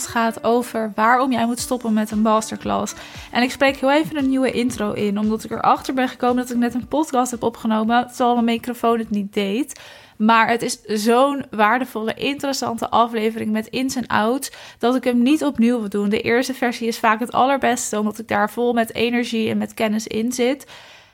gaat over waarom jij moet stoppen met een masterclass. En ik spreek heel even een nieuwe intro in, omdat ik erachter ben gekomen dat ik net een podcast heb opgenomen, terwijl mijn microfoon het niet deed. Maar het is zo'n waardevolle, interessante aflevering met ins en outs dat ik hem niet opnieuw wil doen. De eerste versie is vaak het allerbeste, omdat ik daar vol met energie en met kennis in zit.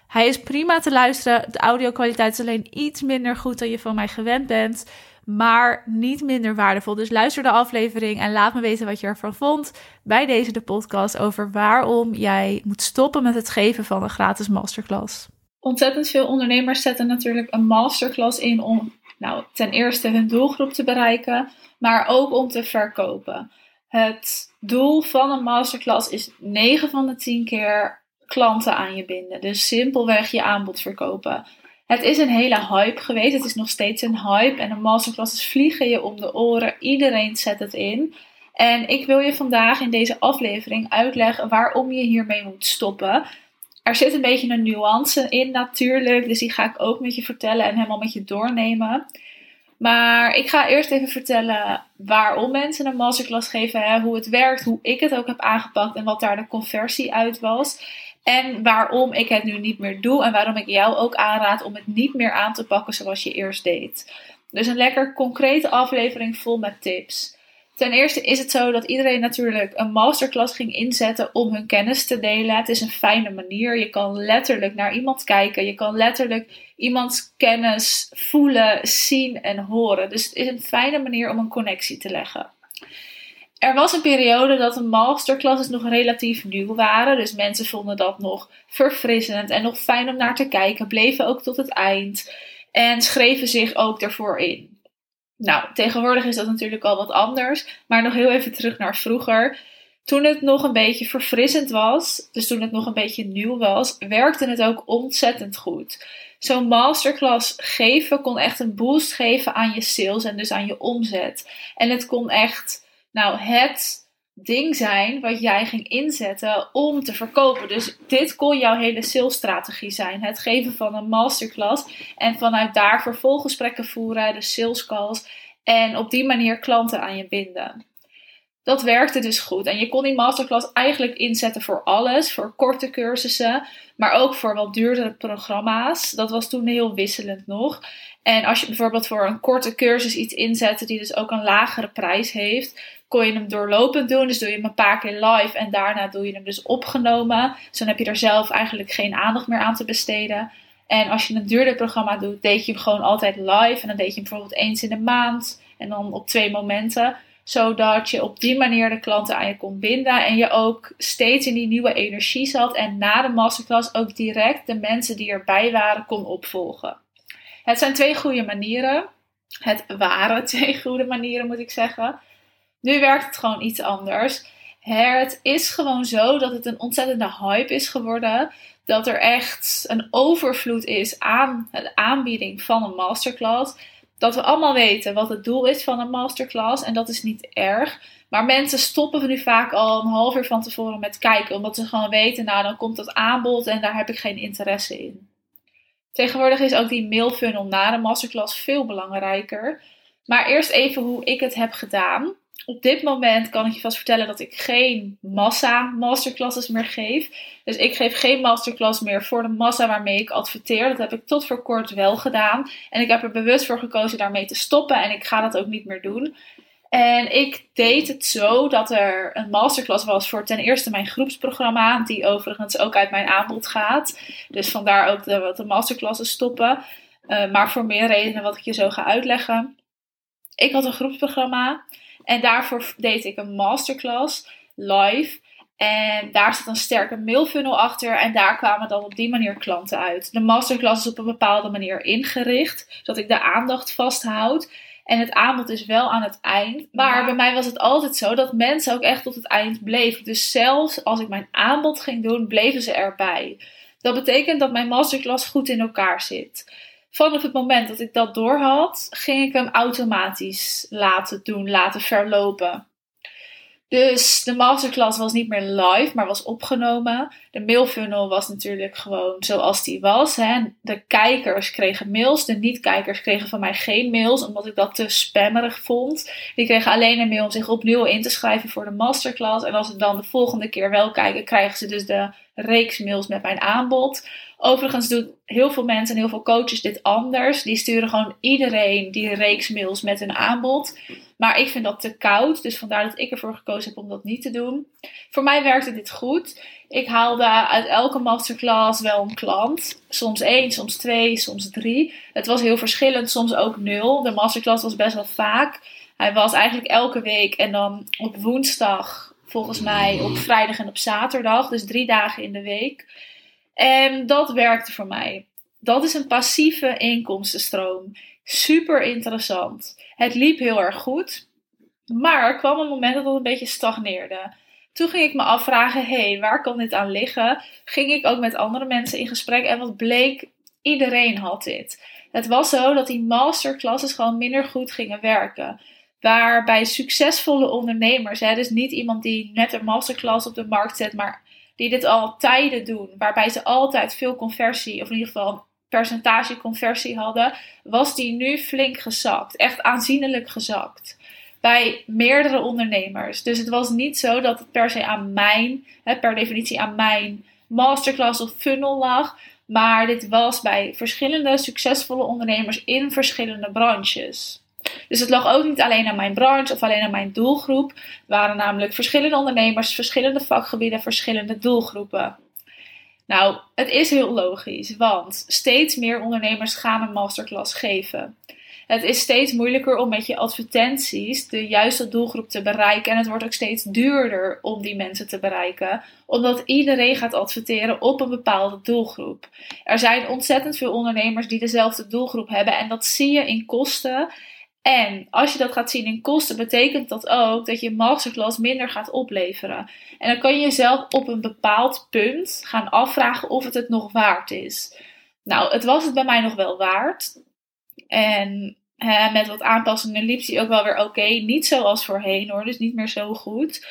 Hij is prima te luisteren. De audio-kwaliteit is alleen iets minder goed dan je van mij gewend bent maar niet minder waardevol. Dus luister de aflevering en laat me weten wat je ervan vond bij deze de podcast over waarom jij moet stoppen met het geven van een gratis masterclass. Ontzettend veel ondernemers zetten natuurlijk een masterclass in om nou, ten eerste hun doelgroep te bereiken, maar ook om te verkopen. Het doel van een masterclass is 9 van de 10 keer klanten aan je binden. Dus simpelweg je aanbod verkopen. Het is een hele hype geweest. Het is nog steeds een hype. En de masterclasses vliegen je om de oren. Iedereen zet het in. En ik wil je vandaag in deze aflevering uitleggen waarom je hiermee moet stoppen. Er zit een beetje een nuance in natuurlijk. Dus die ga ik ook met je vertellen en helemaal met je doornemen. Maar ik ga eerst even vertellen waarom mensen een masterclass geven. Hè, hoe het werkt, hoe ik het ook heb aangepakt en wat daar de conversie uit was. En waarom ik het nu niet meer doe en waarom ik jou ook aanraad om het niet meer aan te pakken zoals je eerst deed. Dus een lekker concrete aflevering vol met tips. Ten eerste is het zo dat iedereen natuurlijk een masterclass ging inzetten om hun kennis te delen. Het is een fijne manier. Je kan letterlijk naar iemand kijken. Je kan letterlijk iemands kennis voelen, zien en horen. Dus het is een fijne manier om een connectie te leggen. Er was een periode dat de masterclasses nog relatief nieuw waren. Dus mensen vonden dat nog verfrissend en nog fijn om naar te kijken. Bleven ook tot het eind. En schreven zich ook ervoor in. Nou, tegenwoordig is dat natuurlijk al wat anders. Maar nog heel even terug naar vroeger. Toen het nog een beetje verfrissend was, dus toen het nog een beetje nieuw was, werkte het ook ontzettend goed. Zo'n masterclass geven kon echt een boost geven aan je sales en dus aan je omzet. En het kon echt nou het ding zijn wat jij ging inzetten om te verkopen. Dus dit kon jouw hele salesstrategie zijn. Het geven van een masterclass en vanuit daar vervolggesprekken voeren, de sales calls en op die manier klanten aan je binden. Dat werkte dus goed. En je kon die masterclass eigenlijk inzetten voor alles. Voor korte cursussen, maar ook voor wat duurdere programma's. Dat was toen heel wisselend nog. En als je bijvoorbeeld voor een korte cursus iets inzette die dus ook een lagere prijs heeft, kon je hem doorlopend doen. Dus doe je hem een paar keer live en daarna doe je hem dus opgenomen. Dus dan heb je er zelf eigenlijk geen aandacht meer aan te besteden. En als je een duurder programma doet, deed je hem gewoon altijd live. En dan deed je hem bijvoorbeeld eens in de maand en dan op twee momenten. Zodat je op die manier de klanten aan je kon binden. En je ook steeds in die nieuwe energie zat. En na de masterclass ook direct de mensen die erbij waren kon opvolgen. Het zijn twee goede manieren. Het waren twee goede manieren, moet ik zeggen. Nu werkt het gewoon iets anders. Het is gewoon zo dat het een ontzettende hype is geworden. Dat er echt een overvloed is aan de aanbieding van een masterclass. Dat we allemaal weten wat het doel is van een masterclass. En dat is niet erg. Maar mensen stoppen nu vaak al een half uur van tevoren met kijken. Omdat ze gewoon weten, nou dan komt dat aanbod en daar heb ik geen interesse in. Tegenwoordig is ook die mailfunnel na de masterclass veel belangrijker. Maar eerst even hoe ik het heb gedaan op dit moment kan ik je vast vertellen dat ik geen massa masterclasses meer geef. Dus ik geef geen masterclass meer voor de massa waarmee ik adverteer. Dat heb ik tot voor kort wel gedaan. En ik heb er bewust voor gekozen daarmee te stoppen. En ik ga dat ook niet meer doen. En ik deed het zo dat er een masterclass was voor ten eerste mijn groepsprogramma, die overigens ook uit mijn aanbod gaat. Dus vandaar ook de, de masterclasses stoppen. Uh, maar voor meer redenen wat ik je zo ga uitleggen. Ik had een groepsprogramma. En daarvoor deed ik een masterclass live. En daar zit een sterke mailfunnel achter. En daar kwamen dan op die manier klanten uit. De masterclass is op een bepaalde manier ingericht. Zodat ik de aandacht vasthoud. En het aanbod is wel aan het eind. Maar bij mij was het altijd zo dat mensen ook echt tot het eind bleven. Dus zelfs als ik mijn aanbod ging doen, bleven ze erbij. Dat betekent dat mijn masterclass goed in elkaar zit vanaf het moment dat ik dat doorhad, ging ik hem automatisch laten doen, laten verlopen. Dus de masterclass was niet meer live, maar was opgenomen. De mailfunnel was natuurlijk gewoon zoals die was. Hè. De kijkers kregen mails, de niet-kijkers kregen van mij geen mails, omdat ik dat te spammerig vond. Die kregen alleen een mail om zich opnieuw in te schrijven voor de masterclass. En als ze dan de volgende keer wel kijken, krijgen ze dus de reeks mails met mijn aanbod. Overigens doen heel veel mensen en heel veel coaches dit anders. Die sturen gewoon iedereen die reeks mails met een aanbod. Maar ik vind dat te koud, dus vandaar dat ik ervoor gekozen heb om dat niet te doen. Voor mij werkte dit goed. Ik haalde uit elke masterclass wel een klant. Soms één, soms twee, soms drie. Het was heel verschillend, soms ook nul. De masterclass was best wel vaak. Hij was eigenlijk elke week en dan op woensdag, volgens mij op vrijdag en op zaterdag. Dus drie dagen in de week. En dat werkte voor mij. Dat is een passieve inkomstenstroom. Super interessant. Het liep heel erg goed. Maar er kwam een moment dat het een beetje stagneerde. Toen ging ik me afvragen: hé, hey, waar kan dit aan liggen? Ging ik ook met andere mensen in gesprek en wat bleek? Iedereen had dit. Het was zo dat die masterclasses gewoon minder goed gingen werken. Waarbij succesvolle ondernemers, hè, dus niet iemand die net een masterclass op de markt zet, maar die dit al tijden doen, waarbij ze altijd veel conversie, of in ieder geval percentage conversie hadden, was die nu flink gezakt. Echt aanzienlijk gezakt. Bij meerdere ondernemers. Dus het was niet zo dat het per se aan mijn, hè, per definitie aan mijn masterclass of funnel lag. Maar dit was bij verschillende succesvolle ondernemers in verschillende branches. Dus het lag ook niet alleen aan mijn branche of alleen aan mijn doelgroep. Het waren namelijk verschillende ondernemers, verschillende vakgebieden, verschillende doelgroepen. Nou, het is heel logisch, want steeds meer ondernemers gaan een masterclass geven. Het is steeds moeilijker om met je advertenties de juiste doelgroep te bereiken. En het wordt ook steeds duurder om die mensen te bereiken, omdat iedereen gaat adverteren op een bepaalde doelgroep. Er zijn ontzettend veel ondernemers die dezelfde doelgroep hebben en dat zie je in kosten. En als je dat gaat zien in kosten, betekent dat ook dat je masterclass minder gaat opleveren. En dan kan je jezelf op een bepaald punt gaan afvragen of het het nog waard is. Nou, het was het bij mij nog wel waard. En hè, met wat aanpassingen liep hij ook wel weer oké. Niet zoals voorheen hoor, dus niet meer zo goed.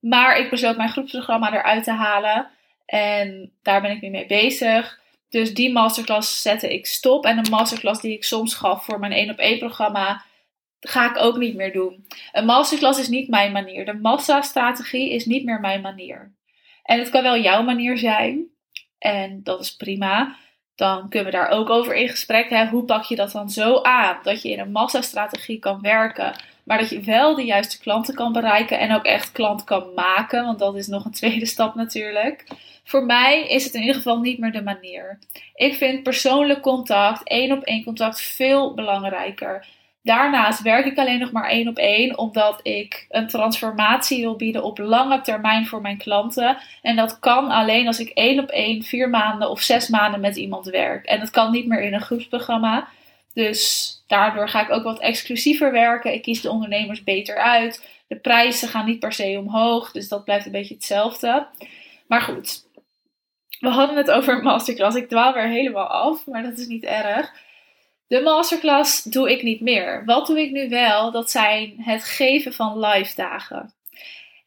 Maar ik besloot mijn groepsprogramma eruit te halen. En daar ben ik nu mee bezig. Dus die masterclass zette ik stop. En een masterclass die ik soms gaf voor mijn 1 op 1 programma, ga ik ook niet meer doen. Een masterclass is niet mijn manier. De massastrategie is niet meer mijn manier. En het kan wel jouw manier zijn. En dat is prima. Dan kunnen we daar ook over in gesprek. Hè? Hoe pak je dat dan zo aan dat je in een massastrategie kan werken, maar dat je wel de juiste klanten kan bereiken en ook echt klant kan maken? Want dat is nog een tweede stap natuurlijk. Voor mij is het in ieder geval niet meer de manier. Ik vind persoonlijk contact, één op één contact, veel belangrijker. Daarnaast werk ik alleen nog maar één op één, omdat ik een transformatie wil bieden op lange termijn voor mijn klanten. En dat kan alleen als ik één op één vier maanden of zes maanden met iemand werk. En dat kan niet meer in een groepsprogramma. Dus daardoor ga ik ook wat exclusiever werken. Ik kies de ondernemers beter uit. De prijzen gaan niet per se omhoog, dus dat blijft een beetje hetzelfde. Maar goed, we hadden het over masterclass. Ik dwaal weer helemaal af, maar dat is niet erg. De masterclass doe ik niet meer. Wat doe ik nu wel? Dat zijn het geven van live dagen.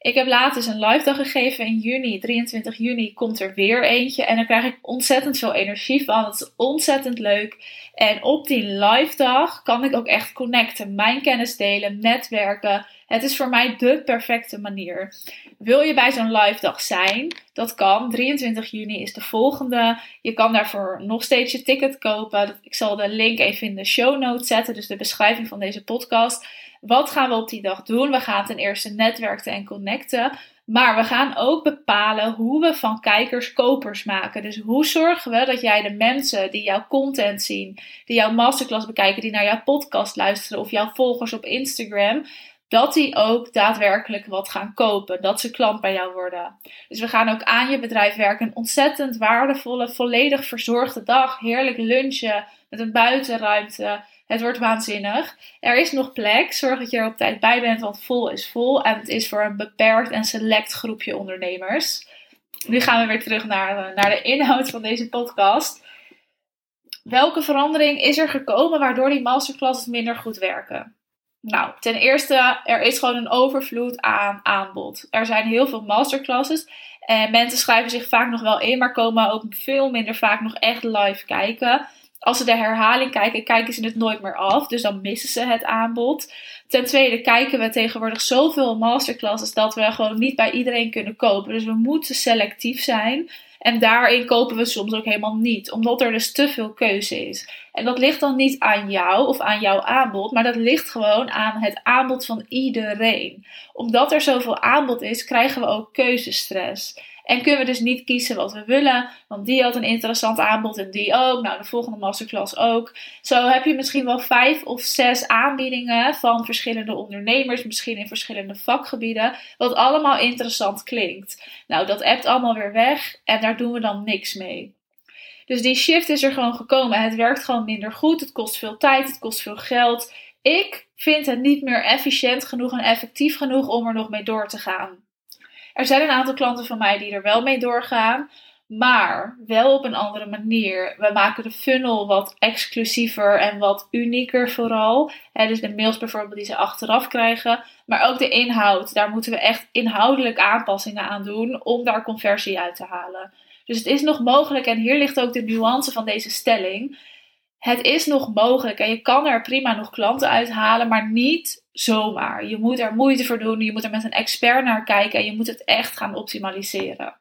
Ik heb laatst dus een live dag gegeven in juni. 23 juni komt er weer eentje. En dan krijg ik ontzettend veel energie van. Het is ontzettend leuk. En op die live dag kan ik ook echt connecten. Mijn kennis delen, netwerken. Het is voor mij de perfecte manier. Wil je bij zo'n live dag zijn? Dat kan. 23 juni is de volgende. Je kan daarvoor nog steeds je ticket kopen. Ik zal de link even in de show notes zetten. Dus de beschrijving van deze podcast. Wat gaan we op die dag doen? We gaan ten eerste netwerken en connecten. Maar we gaan ook bepalen hoe we van kijkers kopers maken. Dus hoe zorgen we dat jij de mensen die jouw content zien, die jouw masterclass bekijken, die naar jouw podcast luisteren of jouw volgers op Instagram, dat die ook daadwerkelijk wat gaan kopen. Dat ze klant bij jou worden. Dus we gaan ook aan je bedrijf werken. Een ontzettend waardevolle, volledig verzorgde dag. Heerlijk lunchen met een buitenruimte. Het wordt waanzinnig. Er is nog plek. Zorg dat je er op tijd bij bent, want vol is vol. En het is voor een beperkt en select groepje ondernemers. Nu gaan we weer terug naar, naar de inhoud van deze podcast. Welke verandering is er gekomen waardoor die masterclasses minder goed werken? Nou, ten eerste, er is gewoon een overvloed aan aanbod. Er zijn heel veel masterclasses. En mensen schrijven zich vaak nog wel in, maar komen ook veel minder vaak nog echt live kijken. Als ze de herhaling kijken, kijken ze het nooit meer af. Dus dan missen ze het aanbod. Ten tweede kijken we tegenwoordig zoveel masterclasses dat we gewoon niet bij iedereen kunnen kopen. Dus we moeten selectief zijn. En daarin kopen we soms ook helemaal niet, omdat er dus te veel keuze is. En dat ligt dan niet aan jou of aan jouw aanbod, maar dat ligt gewoon aan het aanbod van iedereen. Omdat er zoveel aanbod is, krijgen we ook keuzestress. En kunnen we dus niet kiezen wat we willen. Want die had een interessant aanbod en die ook. Nou, de volgende masterclass ook. Zo heb je misschien wel vijf of zes aanbiedingen van verschillende ondernemers. Misschien in verschillende vakgebieden. Wat allemaal interessant klinkt. Nou, dat appt allemaal weer weg. En daar doen we dan niks mee. Dus die shift is er gewoon gekomen. Het werkt gewoon minder goed. Het kost veel tijd. Het kost veel geld. Ik vind het niet meer efficiënt genoeg en effectief genoeg om er nog mee door te gaan. Er zijn een aantal klanten van mij die er wel mee doorgaan, maar wel op een andere manier. We maken de funnel wat exclusiever en wat unieker vooral. dus de mails bijvoorbeeld die ze achteraf krijgen. Maar ook de inhoud. Daar moeten we echt inhoudelijk aanpassingen aan doen om daar conversie uit te halen. Dus het is nog mogelijk, en hier ligt ook de nuance van deze stelling. Het is nog mogelijk en je kan er prima nog klanten uithalen, maar niet zomaar. Je moet er moeite voor doen, je moet er met een expert naar kijken en je moet het echt gaan optimaliseren.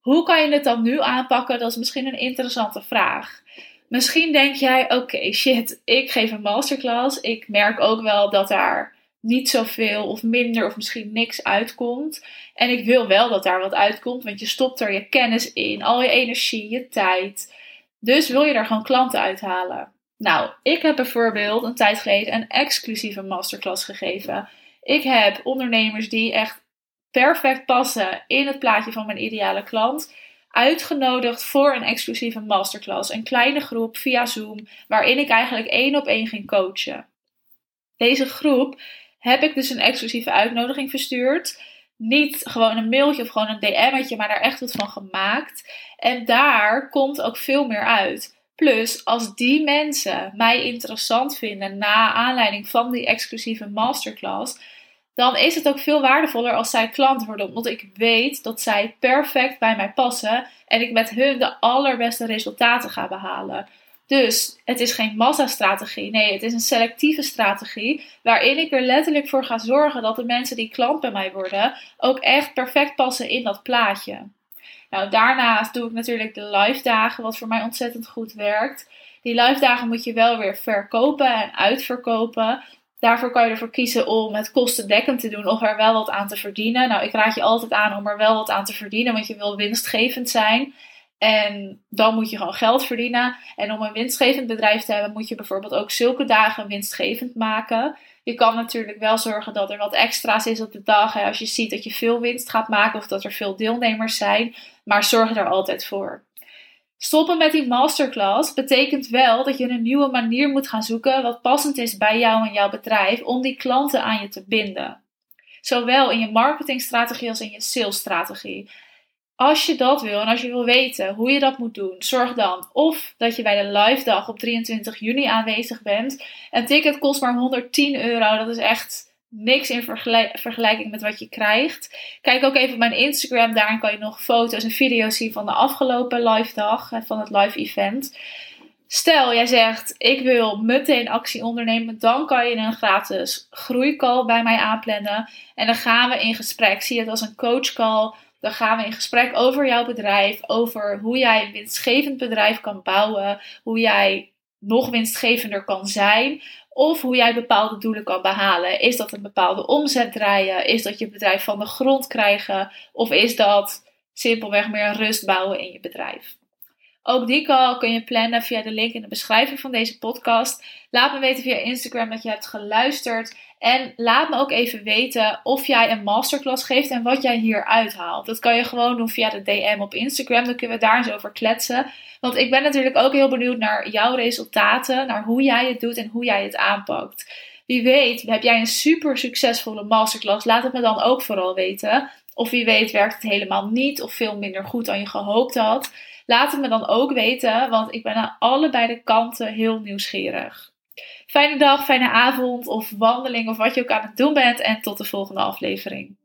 Hoe kan je het dan nu aanpakken? Dat is misschien een interessante vraag. Misschien denk jij: oké, shit, ik geef een masterclass. Ik merk ook wel dat daar niet zoveel of minder of misschien niks uitkomt. En ik wil wel dat daar wat uitkomt, want je stopt er je kennis in, al je energie, je tijd. Dus wil je er gewoon klanten uithalen. Nou, ik heb bijvoorbeeld een tijd geleden een exclusieve masterclass gegeven. Ik heb ondernemers die echt perfect passen in het plaatje van mijn ideale klant uitgenodigd voor een exclusieve masterclass. Een kleine groep via Zoom, waarin ik eigenlijk één op één ging coachen. Deze groep heb ik dus een exclusieve uitnodiging verstuurd. Niet gewoon een mailtje of gewoon een DM'tje, maar daar echt wat van gemaakt. En daar komt ook veel meer uit. Plus, als die mensen mij interessant vinden na aanleiding van die exclusieve masterclass, dan is het ook veel waardevoller als zij klant worden. Omdat ik weet dat zij perfect bij mij passen en ik met hun de allerbeste resultaten ga behalen. Dus het is geen massastrategie. Nee, het is een selectieve strategie. Waarin ik er letterlijk voor ga zorgen dat de mensen die klant bij mij worden ook echt perfect passen in dat plaatje. Nou, daarnaast doe ik natuurlijk de live dagen, wat voor mij ontzettend goed werkt. Die live dagen moet je wel weer verkopen en uitverkopen. Daarvoor kan je ervoor kiezen om het kostendekkend te doen of er wel wat aan te verdienen. Nou, ik raad je altijd aan om er wel wat aan te verdienen, want je wil winstgevend zijn. En dan moet je gewoon geld verdienen. En om een winstgevend bedrijf te hebben, moet je bijvoorbeeld ook zulke dagen winstgevend maken. Je kan natuurlijk wel zorgen dat er wat extra's is op de dag. Als je ziet dat je veel winst gaat maken of dat er veel deelnemers zijn. Maar zorg er altijd voor. Stoppen met die masterclass betekent wel dat je een nieuwe manier moet gaan zoeken wat passend is bij jou en jouw bedrijf om die klanten aan je te binden. Zowel in je marketingstrategie als in je salesstrategie. Als je dat wil en als je wil weten hoe je dat moet doen, zorg dan of dat je bij de live dag op 23 juni aanwezig bent. Een ticket kost maar 110 euro. Dat is echt niks in vergelijking met wat je krijgt. Kijk ook even op mijn Instagram. Daarin kan je nog foto's en video's zien van de afgelopen live dag, van het live event. Stel, jij zegt, ik wil meteen actie ondernemen, dan kan je een gratis groeicall bij mij aanplannen. En dan gaan we in gesprek. Zie het als een coachcall dan gaan we in gesprek over jouw bedrijf, over hoe jij een winstgevend bedrijf kan bouwen, hoe jij nog winstgevender kan zijn, of hoe jij bepaalde doelen kan behalen. Is dat een bepaalde omzet draaien? Is dat je bedrijf van de grond krijgen? Of is dat simpelweg meer rust bouwen in je bedrijf? Ook die call kun je plannen via de link in de beschrijving van deze podcast. Laat me weten via Instagram dat je hebt geluisterd. En laat me ook even weten of jij een masterclass geeft en wat jij hier uithaalt. Dat kan je gewoon doen via de DM op Instagram. Dan kunnen we daar eens over kletsen. Want ik ben natuurlijk ook heel benieuwd naar jouw resultaten, naar hoe jij het doet en hoe jij het aanpakt. Wie weet, heb jij een super succesvolle masterclass? Laat het me dan ook vooral weten. Of wie weet, werkt het helemaal niet of veel minder goed dan je gehoopt had. Laat het me dan ook weten, want ik ben aan allebei de kanten heel nieuwsgierig. Fijne dag, fijne avond of wandeling of wat je ook aan het doen bent. En tot de volgende aflevering.